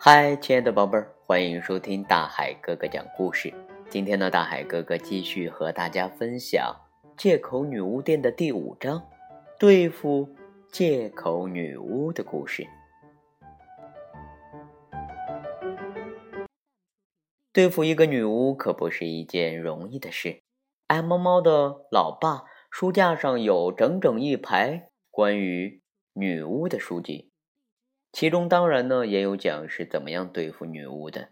嗨，亲爱的宝贝儿，欢迎收听大海哥哥讲故事。今天呢，大海哥哥继续和大家分享《借口女巫店》的第五章，对付借口女巫的故事。对付一个女巫可不是一件容易的事。爱猫猫的老爸书架上有整整一排关于女巫的书籍。其中当然呢也有讲是怎么样对付女巫的。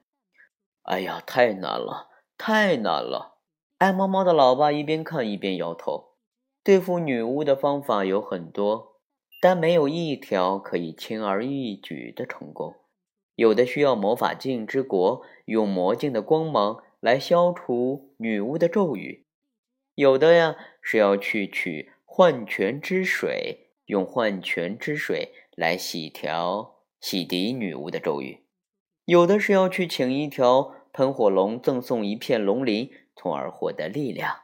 哎呀，太难了，太难了！爱猫猫的老爸一边看一边摇头。对付女巫的方法有很多，但没有一条可以轻而易举的成功。有的需要魔法镜之国用魔镜的光芒来消除女巫的咒语，有的呀是要去取幻泉之水，用幻泉之水。来洗调、洗涤女巫的咒语，有的是要去请一条喷火龙，赠送一片龙鳞，从而获得力量。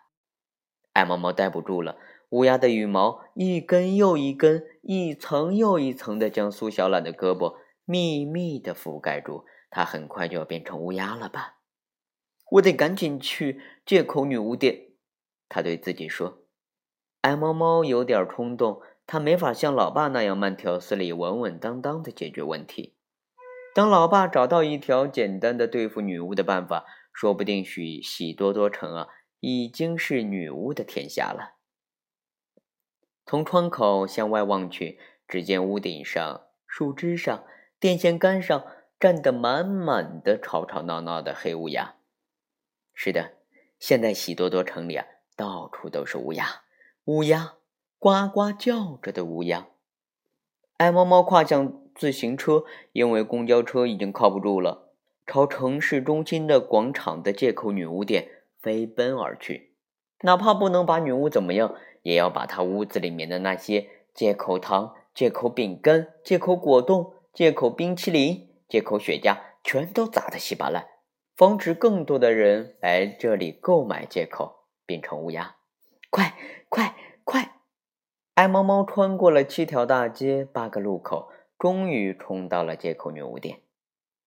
爱猫猫待不住了，乌鸦的羽毛一根又一根、一层又一层的将苏小懒的胳膊密密的覆盖住，它很快就要变成乌鸦了吧？我得赶紧去借口女巫店，他对自己说。爱猫猫有点冲动。他没法像老爸那样慢条斯理、稳稳当当的解决问题。等老爸找到一条简单的对付女巫的办法，说不定许喜多多城啊，已经是女巫的天下了。从窗口向外望去，只见屋顶上、树枝上、电线杆上站得满满的、吵吵闹闹的黑乌鸦。是的，现在喜多多城里啊，到处都是乌鸦，乌鸦。呱呱叫着的乌鸦，爱猫猫跨上自行车，因为公交车已经靠不住了，朝城市中心的广场的借口女巫店飞奔而去。哪怕不能把女巫怎么样，也要把她屋子里面的那些借口糖、借口饼干、借口果冻、借口冰淇淋、借口雪茄全都砸得稀巴烂，防止更多的人来这里购买借口，变成乌鸦。快快快！爱猫猫穿过了七条大街、八个路口，终于冲到了借口女巫店。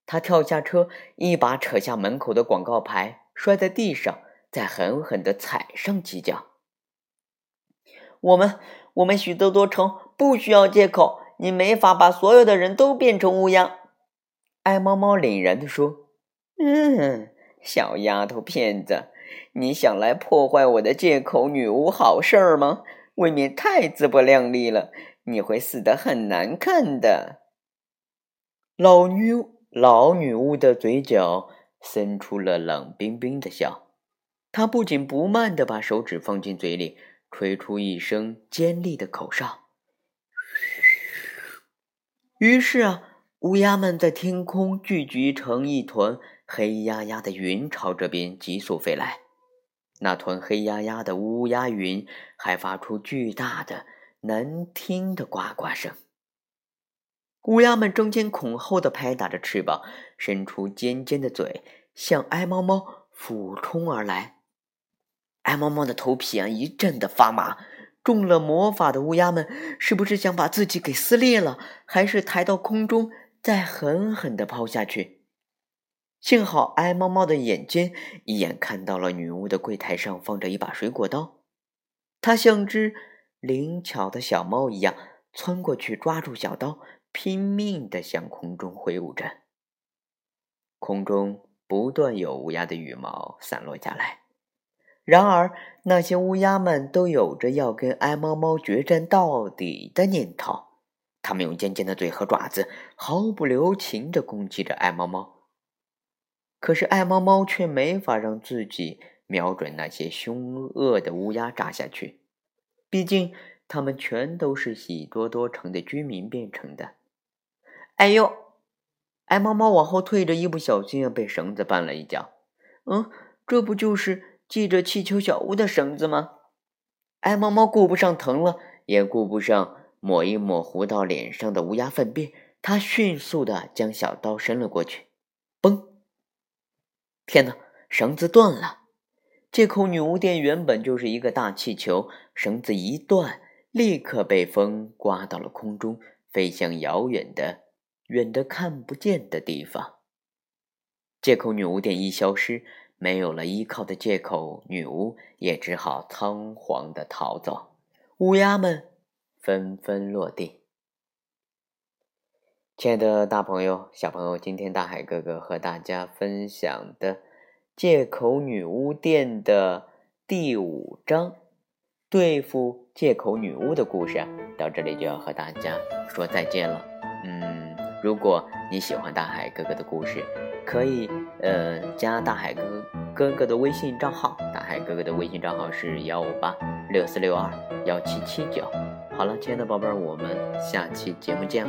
他跳下车，一把扯下门口的广告牌，摔在地上，再狠狠地踩上几脚。我们，我们许多多城不需要借口，你没法把所有的人都变成乌鸦。爱猫猫凛然地说：“嗯，小丫头片子，你想来破坏我的借口女巫好事儿吗？”未免太自不量力了，你会死得很难看的。老女老女巫的嘴角伸出了冷冰冰的笑，她不紧不慢地把手指放进嘴里，吹出一声尖利的口哨。于是啊，乌鸦们在天空聚集成一团黑压压的云，朝这边急速飞来。那团黑压压的乌鸦云还发出巨大的、难听的呱呱声。乌鸦们争先恐后的拍打着翅膀，伸出尖尖的嘴，向爱猫猫俯冲而来。爱猫猫的头皮啊一阵的发麻。中了魔法的乌鸦们是不是想把自己给撕裂了，还是抬到空中再狠狠的抛下去？幸好爱猫猫的眼睛，一眼看到了女巫的柜台上放着一把水果刀。它像只灵巧的小猫一样，窜过去抓住小刀，拼命地向空中挥舞着。空中不断有乌鸦的羽毛散落下来。然而，那些乌鸦们都有着要跟爱猫猫决战到底的念头。它们用尖尖的嘴和爪子毫不留情地攻击着爱猫猫。可是爱猫猫却没法让自己瞄准那些凶恶的乌鸦扎下去，毕竟它们全都是喜多多城的居民变成的。哎呦！爱猫猫往后退着，一不小心被绳子绊了一跤。嗯，这不就是系着气球小屋的绳子吗？爱猫猫顾不上疼了，也顾不上抹一抹糊到脸上的乌鸦粪便，它迅速的将小刀伸了过去，天哪，绳子断了！借口女巫店原本就是一个大气球，绳子一断，立刻被风刮到了空中，飞向遥远的远的看不见的地方。借口女巫店一消失，没有了依靠的借口，女巫也只好仓皇的逃走。乌鸦们纷纷落地。亲爱的大朋友、小朋友，今天大海哥哥和大家分享的借口女巫店的第五章——对付借口女巫的故事，到这里就要和大家说再见了。嗯，如果你喜欢大海哥哥的故事，可以呃加大海哥哥哥的微信账号。大海哥哥的微信账号是幺五八六四六二幺七七九。好了，亲爱的宝贝儿，我们下期节目见。